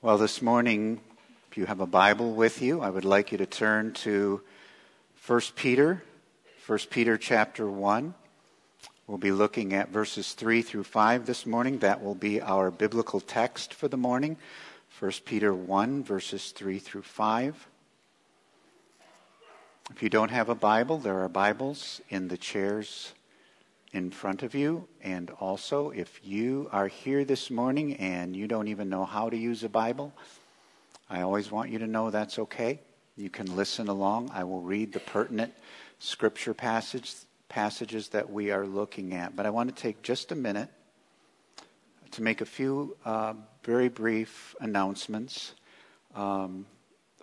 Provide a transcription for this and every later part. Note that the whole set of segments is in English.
Well, this morning, if you have a Bible with you, I would like you to turn to 1 Peter, 1 Peter chapter 1. We'll be looking at verses 3 through 5 this morning. That will be our biblical text for the morning. 1 Peter 1, verses 3 through 5. If you don't have a Bible, there are Bibles in the chairs in front of you. And also, if you are here this morning and you don't even know how to use a Bible, I always want you to know that's okay. You can listen along. I will read the pertinent scripture passage, passages that we are looking at. But I want to take just a minute to make a few uh, very brief announcements. Um,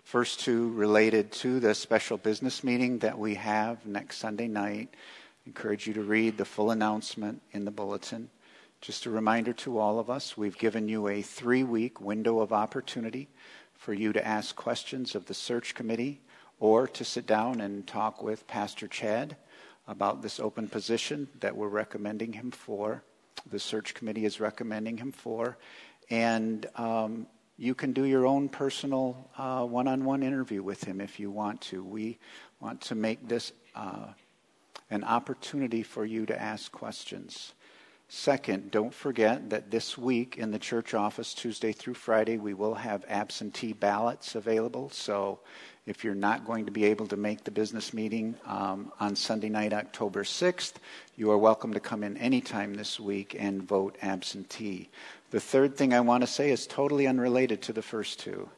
first two related to the special business meeting that we have next Sunday night encourage you to read the full announcement in the bulletin. Just a reminder to all of us we've given you a three week window of opportunity for you to ask questions of the search committee or to sit down and talk with Pastor Chad about this open position that we're recommending him for. The search committee is recommending him for. And um, you can do your own personal one on one interview with him if you want to. We want to make this. Uh, an opportunity for you to ask questions. Second, don't forget that this week in the church office, Tuesday through Friday, we will have absentee ballots available. So if you're not going to be able to make the business meeting um, on Sunday night, October 6th, you are welcome to come in anytime this week and vote absentee. The third thing I want to say is totally unrelated to the first two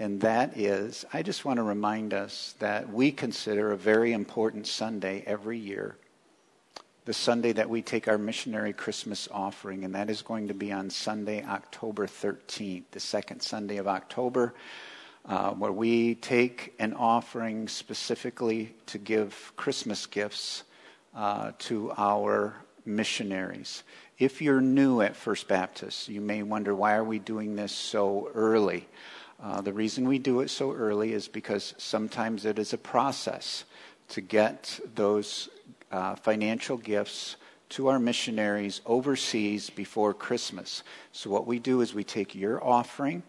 and that is I just want to remind us that we consider a very important Sunday every year the Sunday that we take our missionary Christmas offering, and that is going to be on Sunday, October 13th, the second Sunday of October, uh, where we take an offering specifically to give Christmas gifts uh, to our missionaries. If you're new at First Baptist, you may wonder why are we doing this so early? Uh, the reason we do it so early is because sometimes it is a process to get those uh, financial gifts to our missionaries overseas before Christmas. So, what we do is we take your offering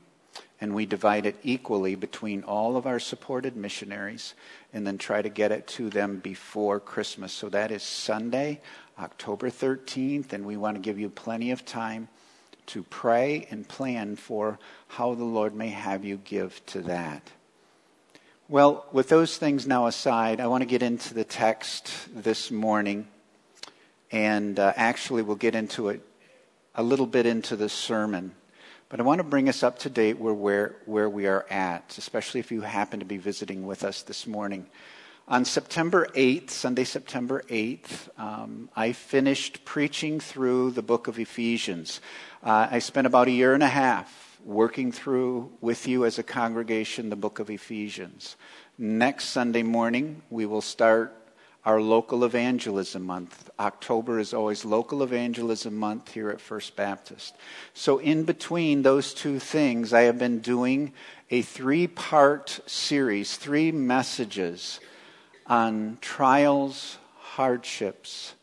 and we divide it equally between all of our supported missionaries and then try to get it to them before Christmas. So, that is Sunday, October 13th, and we want to give you plenty of time to pray and plan for how the Lord may have you give to that. Well, with those things now aside, I want to get into the text this morning. And uh, actually, we'll get into it a little bit into the sermon. But I want to bring us up to date where, where, where we are at, especially if you happen to be visiting with us this morning. On September 8th, Sunday, September 8th, um, I finished preaching through the book of Ephesians. Uh, I spent about a year and a half working through with you as a congregation the book of Ephesians. Next Sunday morning, we will start our local evangelism month. October is always local evangelism month here at First Baptist. So, in between those two things, I have been doing a three part series, three messages on trials, hardships,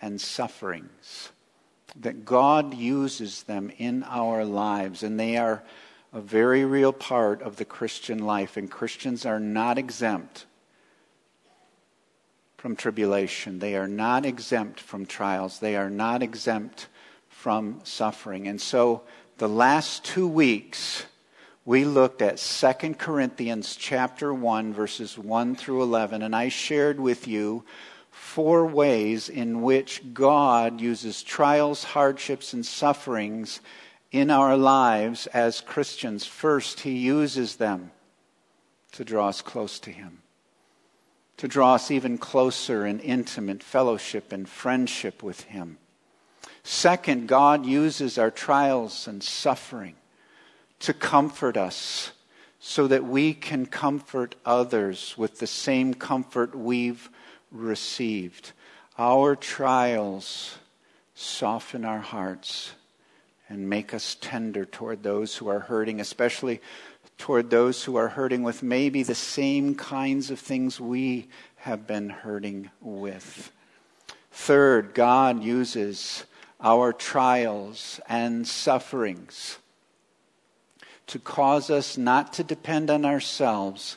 and sufferings. That God uses them in our lives, and they are a very real part of the Christian life, and Christians are not exempt from tribulation. They are not exempt from trials. They are not exempt from suffering. And so the last two weeks, we looked at 2 Corinthians chapter 1 verses 1 through 11 and I shared with you four ways in which God uses trials, hardships and sufferings in our lives as Christians. First, he uses them to draw us close to him. To draw us even closer in intimate fellowship and friendship with him. Second, God uses our trials and suffering to comfort us so that we can comfort others with the same comfort we've received. Our trials soften our hearts and make us tender toward those who are hurting, especially toward those who are hurting with maybe the same kinds of things we have been hurting with. Third, God uses our trials and sufferings to cause us not to depend on ourselves,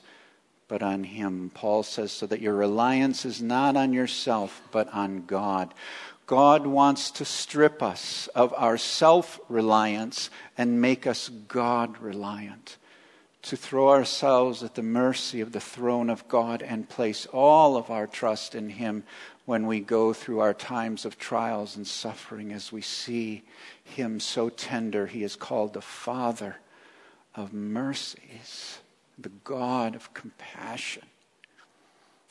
but on Him. Paul says, so that your reliance is not on yourself, but on God. God wants to strip us of our self reliance and make us God reliant. To throw ourselves at the mercy of the throne of God and place all of our trust in Him when we go through our times of trials and suffering as we see Him so tender. He is called the Father of mercies, the God of compassion.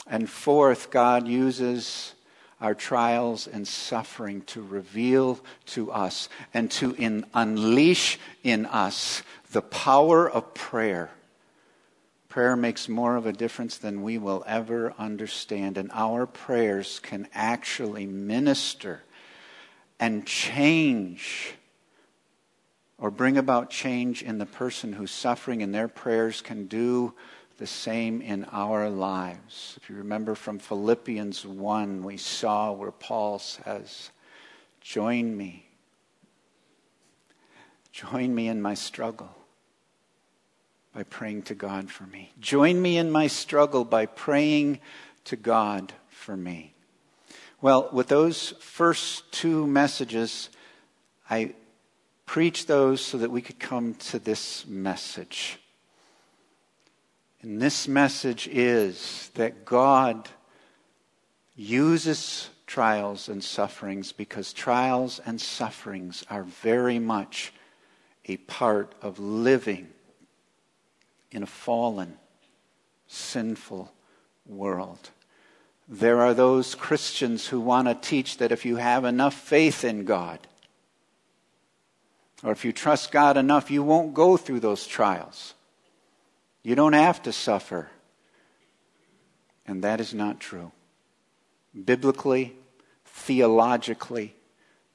And fourth, God uses our trials and suffering to reveal to us and to in, unleash in us the power of prayer. Prayer makes more of a difference than we will ever understand, and our prayers can actually minister and change or bring about change in the person who's suffering, and their prayers can do the same in our lives. If you remember from Philippians 1, we saw where Paul says, Join me. Join me in my struggle by praying to God for me. Join me in my struggle by praying to God for me. Well, with those first two messages, I preached those so that we could come to this message. And this message is that God uses trials and sufferings because trials and sufferings are very much a part of living in a fallen, sinful world. There are those Christians who want to teach that if you have enough faith in God, or if you trust God enough, you won't go through those trials. You don't have to suffer. And that is not true. Biblically, theologically,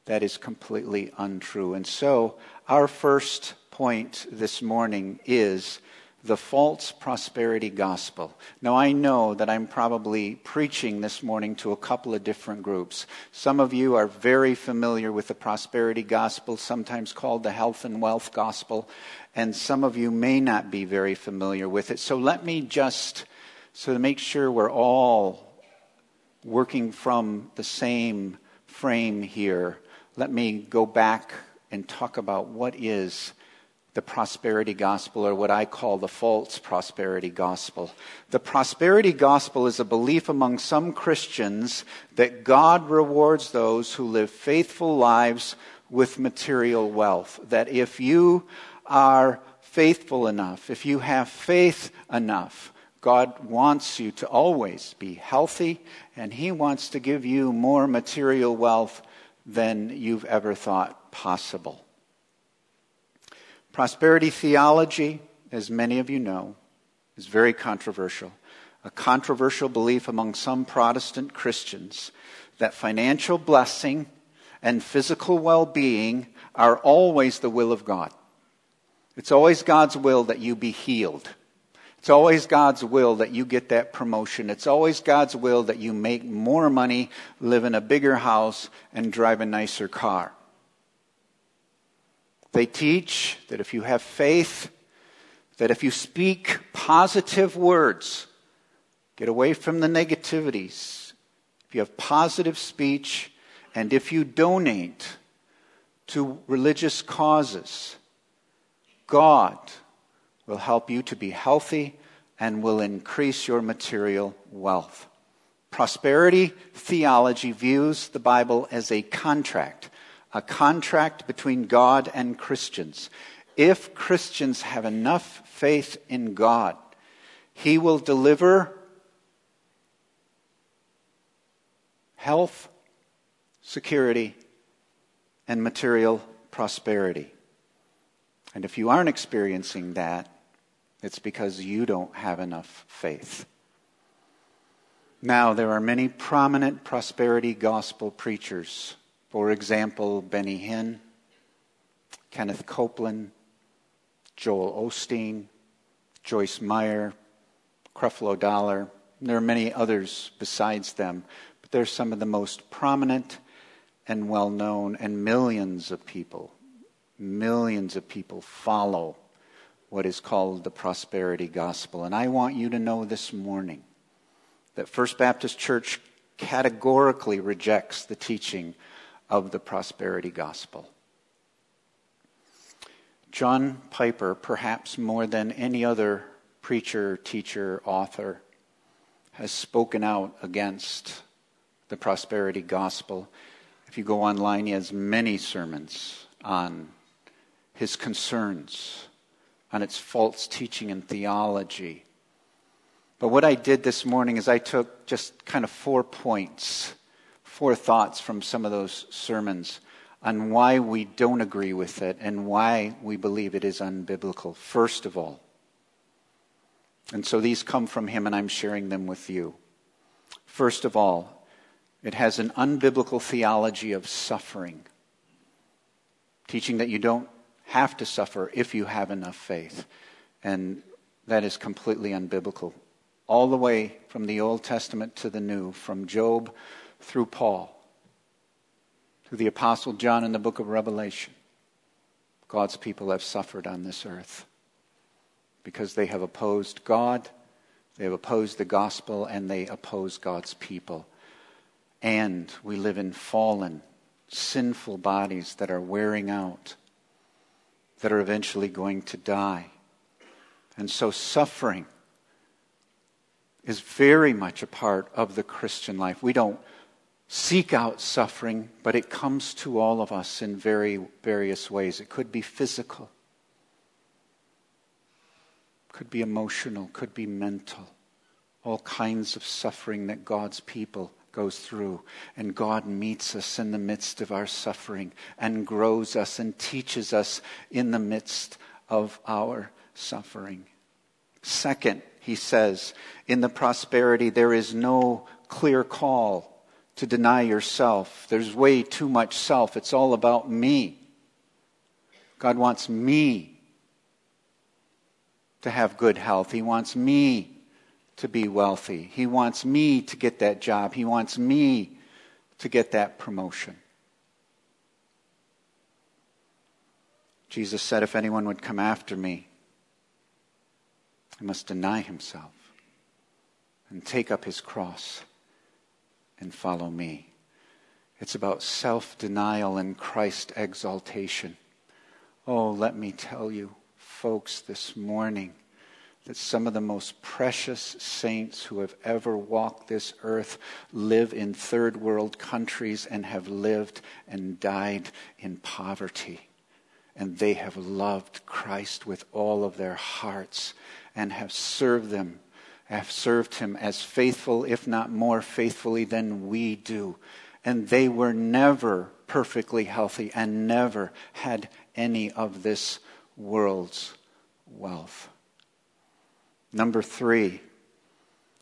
that is completely untrue. And so, our first point this morning is the false prosperity gospel. Now, I know that I'm probably preaching this morning to a couple of different groups. Some of you are very familiar with the prosperity gospel, sometimes called the health and wealth gospel, and some of you may not be very familiar with it. So, let me just, so to make sure we're all working from the same frame here, let me go back and talk about what is the prosperity gospel, or what I call the false prosperity gospel. The prosperity gospel is a belief among some Christians that God rewards those who live faithful lives with material wealth. That if you are faithful enough, if you have faith enough, God wants you to always be healthy, and He wants to give you more material wealth than you've ever thought possible. Prosperity theology, as many of you know, is very controversial. A controversial belief among some Protestant Christians that financial blessing and physical well being are always the will of God. It's always God's will that you be healed. It's always God's will that you get that promotion. It's always God's will that you make more money, live in a bigger house, and drive a nicer car. They teach that if you have faith, that if you speak positive words, get away from the negativities. If you have positive speech, and if you donate to religious causes, God will help you to be healthy and will increase your material wealth. Prosperity theology views the Bible as a contract a contract between God and Christians. If Christians have enough faith in God, He will deliver health, security, and material prosperity. And if you aren't experiencing that, it's because you don't have enough faith. Now, there are many prominent prosperity gospel preachers for example, Benny Hinn, Kenneth Copeland, Joel Osteen, Joyce Meyer, Creflo Dollar. There are many others besides them, but they're some of the most prominent and well known, and millions of people, millions of people follow what is called the prosperity gospel. And I want you to know this morning that First Baptist Church categorically rejects the teaching of the prosperity gospel. John Piper, perhaps more than any other preacher, teacher, author, has spoken out against the prosperity gospel. If you go online, he has many sermons on his concerns, on its false teaching and theology. But what I did this morning is I took just kind of four points, four thoughts from some of those sermons on why we don't agree with it and why we believe it is unbiblical, first of all. And so these come from him, and I'm sharing them with you. First of all, it has an unbiblical theology of suffering, teaching that you don't have to suffer if you have enough faith. And that is completely unbiblical. All the way from the Old Testament to the New, from Job through Paul through the Apostle John in the book of Revelation. God's people have suffered on this earth because they have opposed God, they have opposed the gospel, and they oppose God's people. And we live in fallen, sinful bodies that are wearing out, that are eventually going to die. And so suffering is very much a part of the Christian life. We don't seek out suffering, but it comes to all of us in very various ways. It could be physical, could be emotional, could be mental. All kinds of suffering that God's people goes through. And God meets us in the midst of our suffering and grows us and teaches us in the midst of our suffering. Second, he says, in the prosperity, there is no clear call to deny yourself. There's way too much self. It's all about me. God wants me to have good health. He wants me to be wealthy. He wants me to get that job. He wants me to get that promotion. Jesus said, If anyone would come after me, he must deny himself and take up his cross and follow me. It's about self denial and Christ exaltation. Oh, let me tell you, folks, this morning that some of the most precious saints who have ever walked this earth live in third world countries and have lived and died in poverty. And they have loved Christ with all of their hearts and have served them have served him as faithful, if not more faithfully than we do. And they were never perfectly healthy and never had any of this world's wealth. Number three,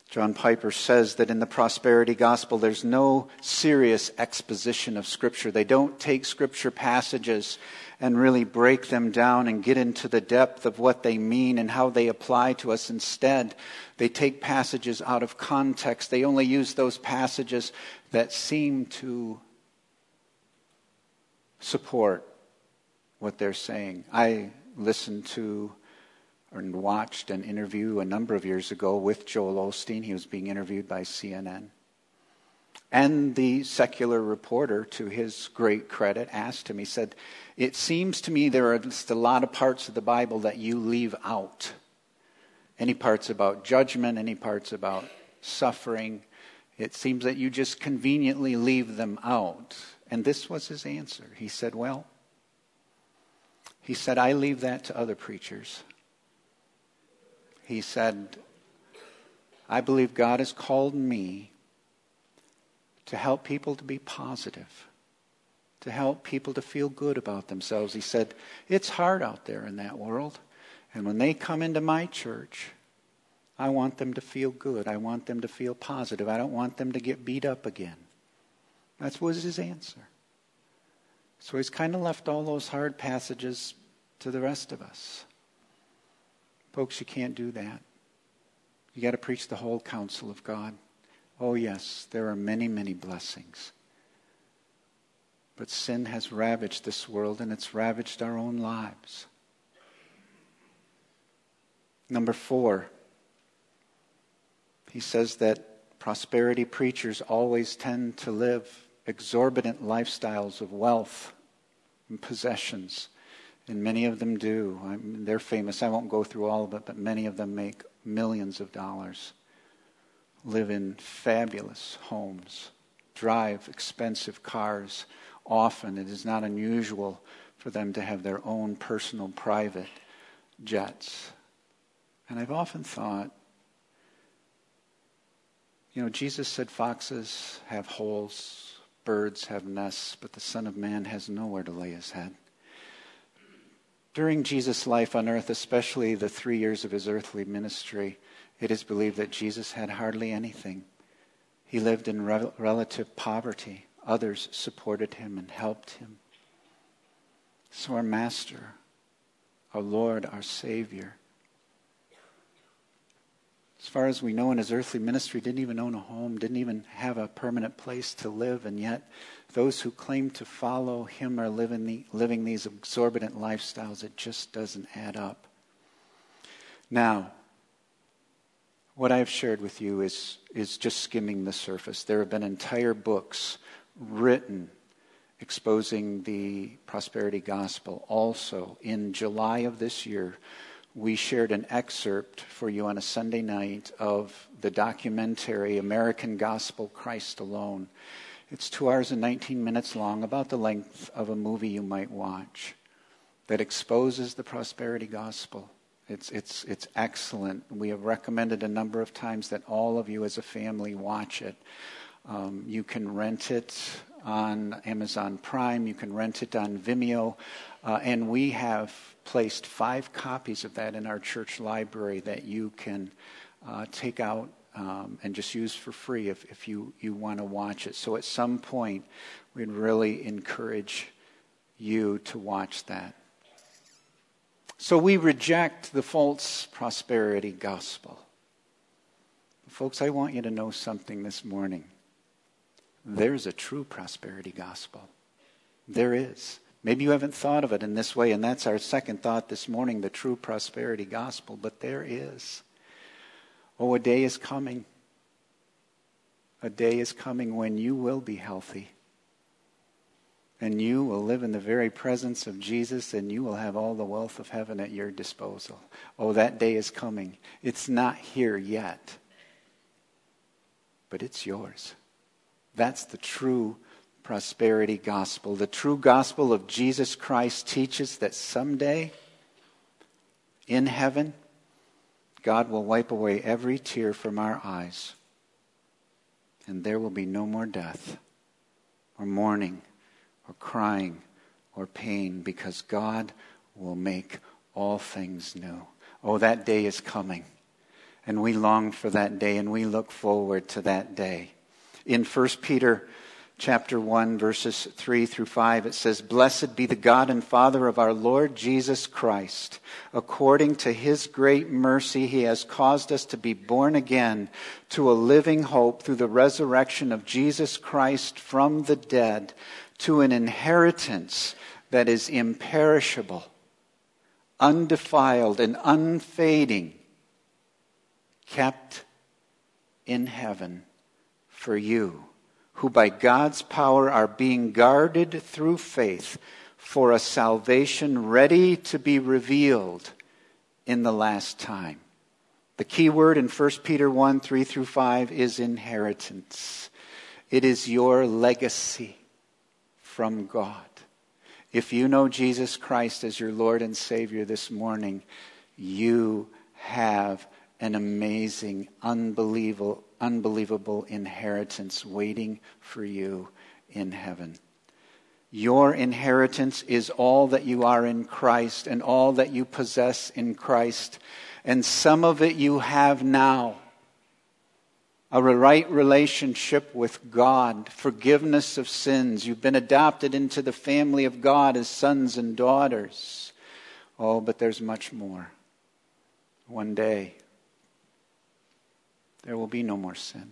John Piper says that in the prosperity gospel, there's no serious exposition of Scripture. They don't take Scripture passages and really break them down and get into the depth of what they mean and how they apply to us. Instead, they take passages out of context. They only use those passages that seem to support what they're saying. I listened to and watched an interview a number of years ago with Joel Osteen. He was being interviewed by CNN. And the secular reporter, to his great credit, asked him, he said, It seems to me there are just a lot of parts of the Bible that you leave out. Any parts about judgment, any parts about suffering. It seems that you just conveniently leave them out. And this was his answer. He said, Well, he said, I leave that to other preachers. He said, I believe God has called me to help people to be positive, to help people to feel good about themselves. He said, It's hard out there in that world. And when they come into my church, I want them to feel good. I want them to feel positive. I don't want them to get beat up again. That was his answer. So he's kind of left all those hard passages to the rest of us. Folks, you can't do that. You got to preach the whole counsel of God. Oh, yes, there are many, many blessings. But sin has ravaged this world and it's ravaged our own lives. Number four, he says that prosperity preachers always tend to live exorbitant lifestyles of wealth and possessions. And many of them do. I mean, they're famous. I won't go through all of it, but many of them make millions of dollars, live in fabulous homes, drive expensive cars. Often it is not unusual for them to have their own personal private jets. And I've often thought, you know, Jesus said foxes have holes, birds have nests, but the Son of Man has nowhere to lay his head. During Jesus' life on earth, especially the three years of his earthly ministry, it is believed that Jesus had hardly anything. He lived in rel- relative poverty. Others supported him and helped him. So, our Master, our Lord, our Savior, as far as we know in his earthly ministry, didn't even own a home, didn't even have a permanent place to live, and yet those who claim to follow him are living, the, living these exorbitant lifestyles. It just doesn't add up. Now, what I've shared with you is, is just skimming the surface. There have been entire books written exposing the prosperity gospel. Also, in July of this year, we shared an excerpt for you on a Sunday night of the documentary American Gospel Christ Alone. It's two hours and 19 minutes long, about the length of a movie you might watch, that exposes the prosperity gospel. It's, it's, it's excellent. We have recommended a number of times that all of you as a family watch it. Um, you can rent it on Amazon Prime, you can rent it on Vimeo, uh, and we have placed five copies of that in our church library that you can uh, take out um, and just use for free if, if you, you want to watch it. So at some point, we'd really encourage you to watch that. So we reject the false prosperity gospel. Folks, I want you to know something this morning. There's a true prosperity gospel. There is. Maybe you haven't thought of it in this way, and that's our second thought this morning the true prosperity gospel, but there is. Oh, a day is coming. A day is coming when you will be healthy. And you will live in the very presence of Jesus, and you will have all the wealth of heaven at your disposal. Oh, that day is coming. It's not here yet, but it's yours. That's the true prosperity gospel. The true gospel of Jesus Christ teaches that someday in heaven, God will wipe away every tear from our eyes, and there will be no more death, or mourning, or crying, or pain, because God will make all things new. Oh, that day is coming, and we long for that day, and we look forward to that day. In 1 Peter chapter 1, verses 3 through 5, it says, Blessed be the God and Father of our Lord Jesus Christ. According to his great mercy, he has caused us to be born again to a living hope through the resurrection of Jesus Christ from the dead, to an inheritance that is imperishable, undefiled, and unfading, kept in heaven for you who by God's power are being guarded through faith for a salvation ready to be revealed in the last time. The key word in 1 Peter 1 3 through 5 is inheritance. It is your legacy from God. If you know Jesus Christ as your Lord and Savior this morning, you have an amazing, unbelievable, unbelievable inheritance waiting for you in heaven. Your inheritance is all that you are in Christ and all that you possess in Christ. And some of it you have now. A right relationship with God, forgiveness of sins. You've been adopted into the family of God as sons and daughters. Oh, but there's much more. One day, there will be no more sin.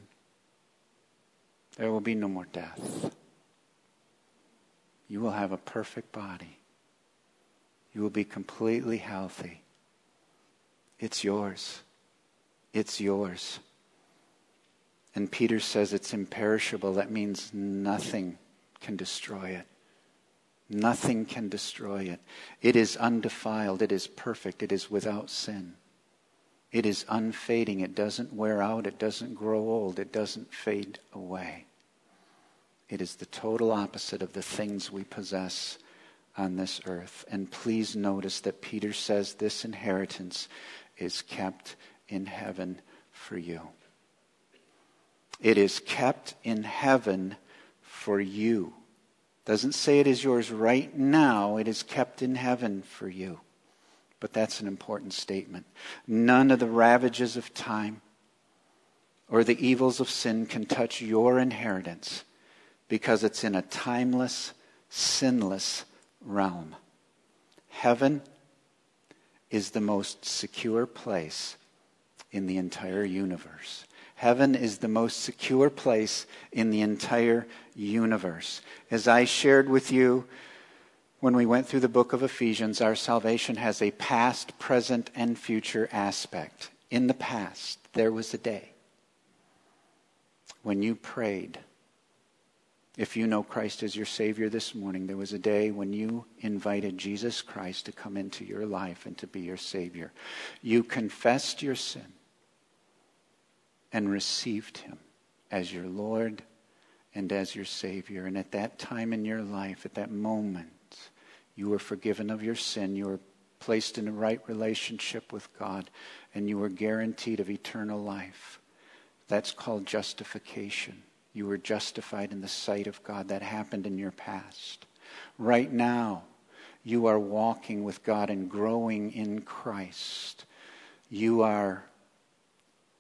There will be no more death. You will have a perfect body. You will be completely healthy. It's yours. It's yours. And Peter says it's imperishable. That means nothing can destroy it. Nothing can destroy it. It is undefiled. It is perfect. It is without sin. It is unfading. It doesn't wear out. It doesn't grow old. It doesn't fade away. It is the total opposite of the things we possess on this earth. And please notice that Peter says this inheritance is kept in heaven for you. It is kept in heaven for you. Doesn't say it is yours right now, it is kept in heaven for you. But that's an important statement. None of the ravages of time or the evils of sin can touch your inheritance because it's in a timeless, sinless realm. Heaven is the most secure place in the entire universe. Heaven is the most secure place in the entire universe. As I shared with you when we went through the book of Ephesians, our salvation has a past, present, and future aspect. In the past, there was a day when you prayed if you know Christ as your Savior this morning, there was a day when you invited Jesus Christ to come into your life and to be your Savior. You confessed your sin and received Him as your Lord and as your Savior. And at that time in your life, at that moment, you were forgiven of your sin. You were placed in a right relationship with God, and you were guaranteed of eternal life. That's called justification. You were justified in the sight of God. That happened in your past. Right now, you are walking with God and growing in Christ. You are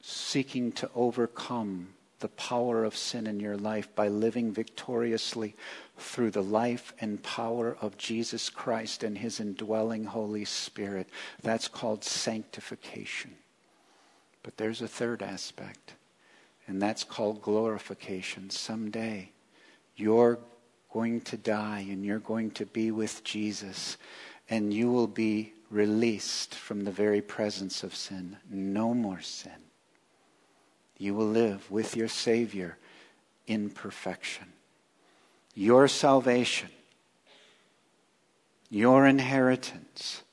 seeking to overcome the power of sin in your life by living victoriously through the life and power of Jesus Christ and his indwelling Holy Spirit. That's called sanctification. But there's a third aspect. And that's called glorification. Someday you're going to die and you're going to be with Jesus and you will be released from the very presence of sin. No more sin. You will live with your Savior in perfection. Your salvation, your inheritance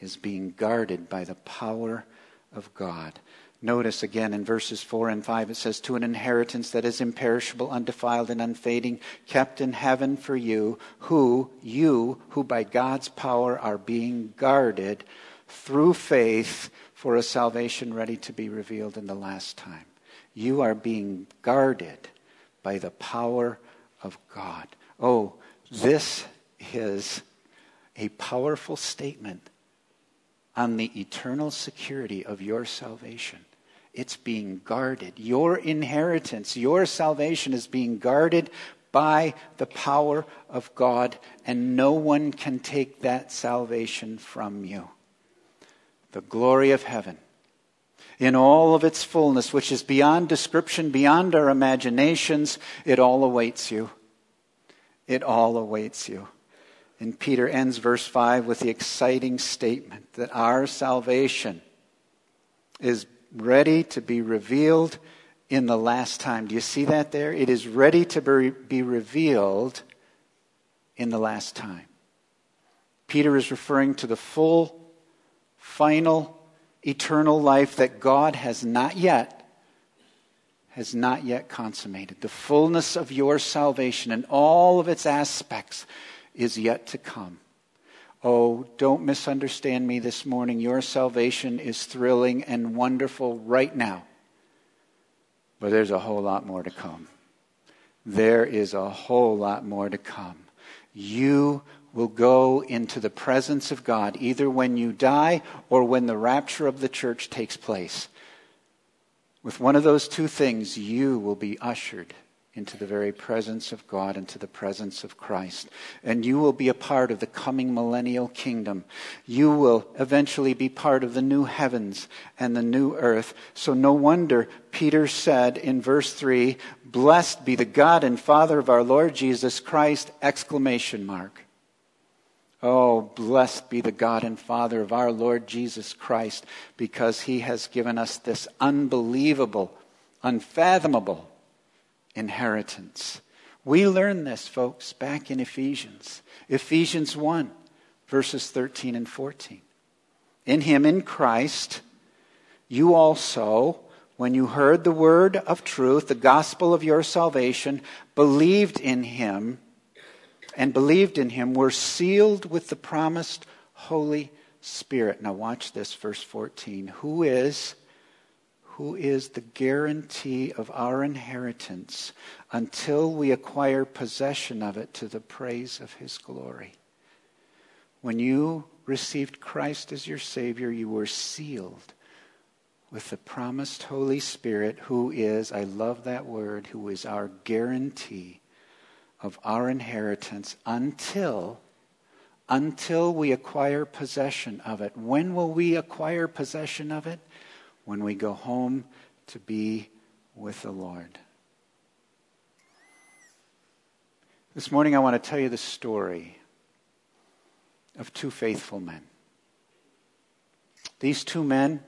is being guarded by the power of God. Notice again in verses 4 and 5, it says, To an inheritance that is imperishable, undefiled, and unfading, kept in heaven for you, who, you, who by God's power are being guarded through faith for a salvation ready to be revealed in the last time. You are being guarded by the power of God. Oh, this is a powerful statement on the eternal security of your salvation it's being guarded. Your inheritance, your salvation is being guarded by the power of God, and no one can take that salvation from you. The glory of heaven, in all of its fullness, which is beyond description, beyond our imaginations, it all awaits you. It all awaits you. And Peter ends verse 5 with the exciting statement that our salvation is ready to be revealed in the last time. Do you see that there? It is ready to be revealed in the last time. Peter is referring to the full, final, eternal life that God has not yet has not yet consummated. The fullness of your salvation and all of its aspects is yet to come. Oh, don't misunderstand me this morning. Your salvation is thrilling and wonderful right now. But there's a whole lot more to come. There is a whole lot more to come. You will go into the presence of God either when you die or when the rapture of the church takes place. With one of those two things, you will be ushered into the very presence of God, into the presence of Christ. And you will be a part of the coming millennial kingdom. You will eventually be part of the new heavens and the new earth. So no wonder Peter said in verse 3, Blessed be the God and Father of our Lord Jesus Christ! Exclamation mark. Oh, blessed be the God and Father of our Lord Jesus Christ, because he has given us this unbelievable, unfathomable inheritance. We learn this, folks, back in Ephesians. Ephesians 1, verses 13 and 14. In him, in Christ, you also, when you heard the word of truth, the gospel of your salvation, believed in him and believed in him were sealed with the promised Holy Spirit. Now watch this, verse 14. Who is who is the guarantee of our inheritance until we acquire possession of it to the praise of his glory. When you received Christ as your Savior, you were sealed with the promised Holy Spirit, who is, I love that word, who is our guarantee of our inheritance until until we acquire possession of it. When will we acquire possession of it? When we go home to be with the Lord. This morning I want to tell you the story of two faithful men. These two men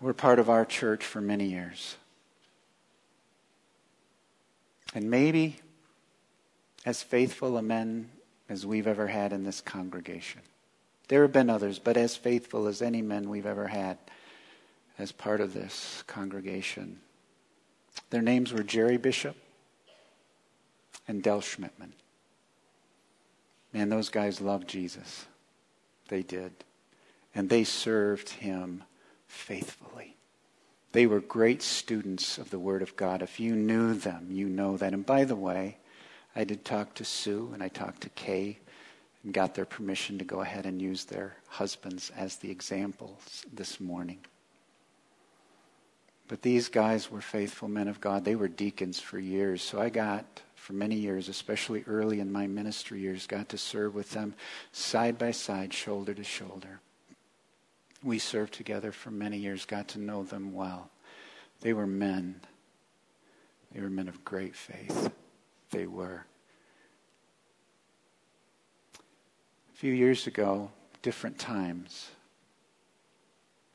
were part of our church for many years. And maybe as faithful a men as we've ever had in this congregation. There have been others, but as faithful as any men we've ever had as part of this congregation. Their names were Jerry Bishop and Del Schmidtman. Man, those guys loved Jesus. They did. And they served him faithfully. They were great students of the Word of God. If you knew them, you know that. And by the way, I did talk to Sue and I talked to Kay and got their permission to go ahead and use their husbands as the examples this morning. But these guys were faithful men of God. They were deacons for years. So I got, for many years, especially early in my ministry years, got to serve with them side by side, shoulder to shoulder. We served together for many years, got to know them well. They were men. They were men of great faith. They were. A few years ago, different times,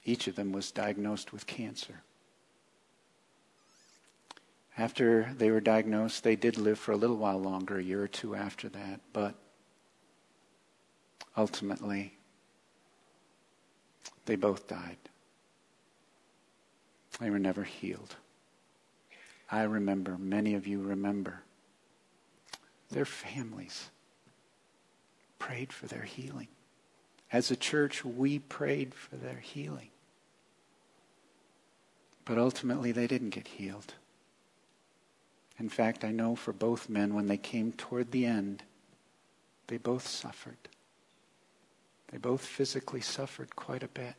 each of them was diagnosed with cancer. After they were diagnosed, they did live for a little while longer, a year or two after that, but ultimately, they both died. They were never healed. I remember, many of you remember, their families prayed for their healing. As a church, we prayed for their healing. But ultimately, they didn't get healed. In fact, I know for both men, when they came toward the end, they both suffered. They both physically suffered quite a bit.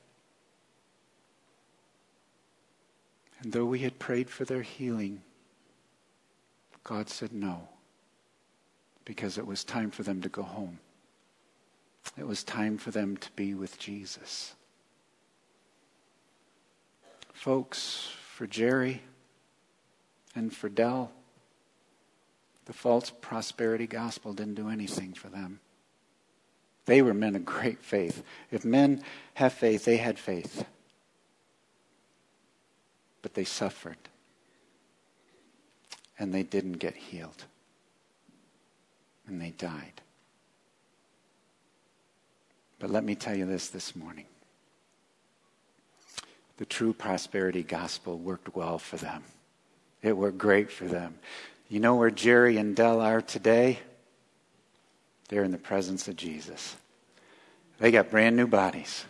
And though we had prayed for their healing, God said no, because it was time for them to go home. It was time for them to be with Jesus. Folks, for Jerry and for Dell, the false prosperity gospel didn't do anything for them. They were men of great faith. If men have faith, they had faith. But they suffered. And they didn't get healed. And they died. But let me tell you this this morning. The true prosperity gospel worked well for them. It worked great for them. You know where Jerry and Dell are today? They're in the presence of Jesus. They got brand new bodies.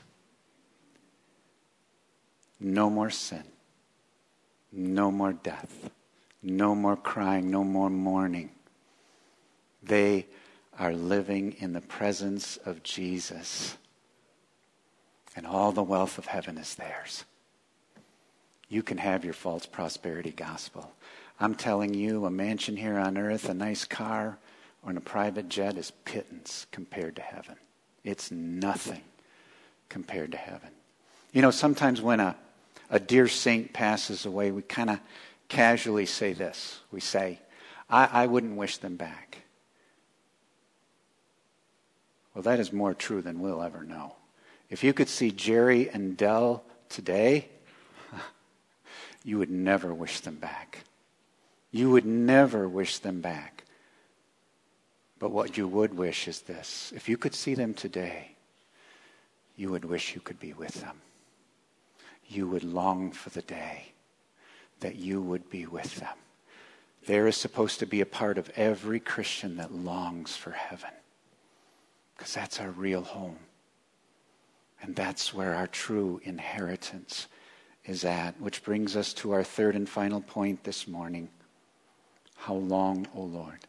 No more sin. No more death. No more crying. No more mourning. They are living in the presence of Jesus. And all the wealth of heaven is theirs. You can have your false prosperity gospel. I'm telling you, a mansion here on earth, a nice car, in a private jet is pittance compared to heaven. It's nothing compared to heaven. You know, sometimes when a, a dear saint passes away, we kind of casually say this. We say, I, I wouldn't wish them back. Well, that is more true than we'll ever know. If you could see Jerry and Dell today, you would never wish them back. You would never wish them back. But what you would wish is this if you could see them today, you would wish you could be with them. You would long for the day that you would be with them. There is supposed to be a part of every Christian that longs for heaven because that's our real home. And that's where our true inheritance is at, which brings us to our third and final point this morning. How long, O Lord?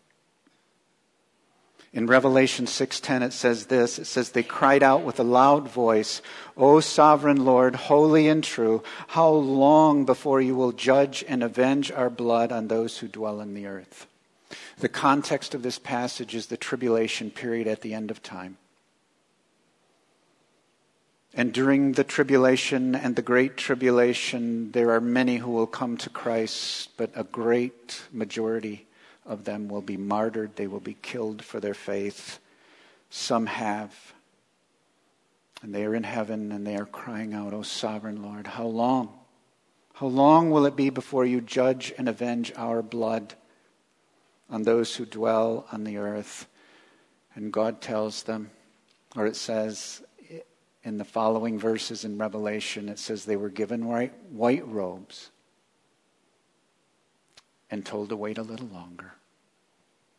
In Revelation 6:10 it says this, it says they cried out with a loud voice, "O sovereign Lord, holy and true, how long before you will judge and avenge our blood on those who dwell in the earth?" The context of this passage is the tribulation period at the end of time. And during the tribulation and the great tribulation, there are many who will come to Christ, but a great majority of them will be martyred. They will be killed for their faith. Some have. And they are in heaven and they are crying out, O sovereign Lord, how long? How long will it be before you judge and avenge our blood on those who dwell on the earth? And God tells them, or it says, in the following verses in Revelation, it says they were given white, white robes and told to wait a little longer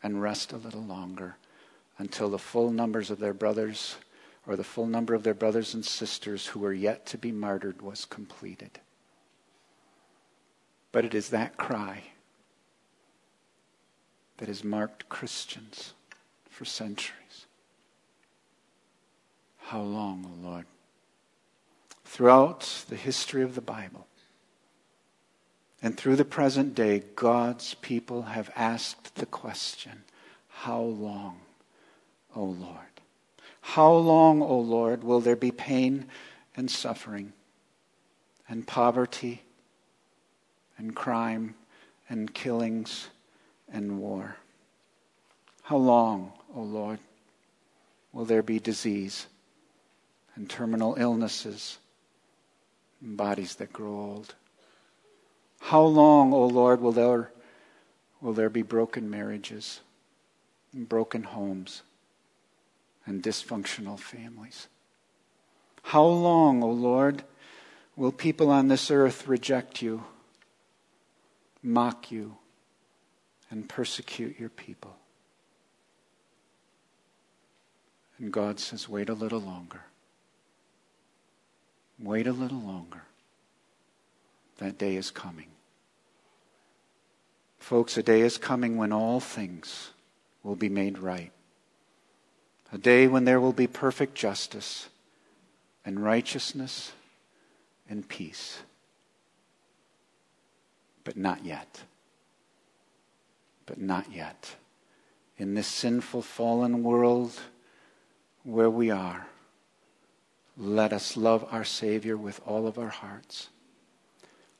and rest a little longer until the full numbers of their brothers or the full number of their brothers and sisters who were yet to be martyred was completed. But it is that cry that has marked Christians for centuries. How long, O Lord? Throughout the history of the Bible and through the present day, God's people have asked the question How long, O Lord? How long, O Lord, will there be pain and suffering and poverty and crime and killings and war? How long, O Lord, will there be disease? and terminal illnesses and bodies that grow old. How long, O Lord, will there, will there be broken marriages and broken homes and dysfunctional families? How long, O Lord, will people on this earth reject you, mock you, and persecute your people? And God says, wait a little longer. Wait a little longer. That day is coming. Folks, a day is coming when all things will be made right. A day when there will be perfect justice and righteousness and peace. But not yet. But not yet. In this sinful, fallen world where we are, let us love our Savior with all of our hearts.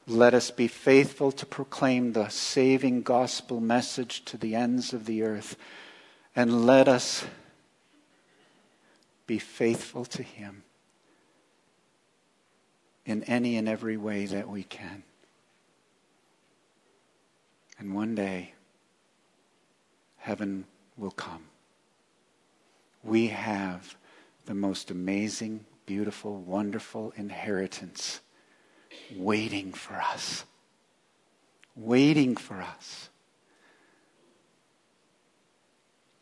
Let us be faithful to proclaim the saving gospel message to the ends of the earth. And let us be faithful to Him in any and every way that we can. And one day, heaven will come. We have the most amazing beautiful, wonderful inheritance waiting for us. Waiting for us.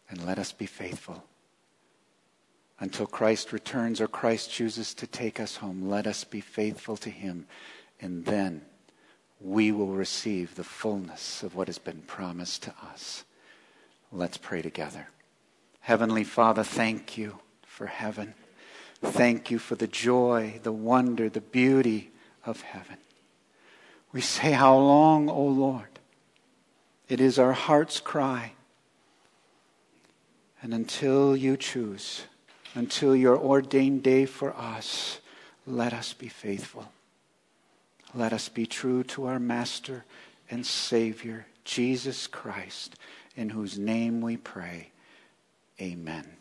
And let us be faithful. Until Christ returns or Christ chooses to take us home, let us be faithful to Him. And then we will receive the fullness of what has been promised to us. Let's pray together. Heavenly Father, thank you for heaven. Thank you for the joy, the wonder, the beauty of heaven. We say, How long, O Lord? It is our heart's cry. And until you choose, until your ordained day for us, let us be faithful. Let us be true to our Master and Savior, Jesus Christ, in whose name we pray. Amen.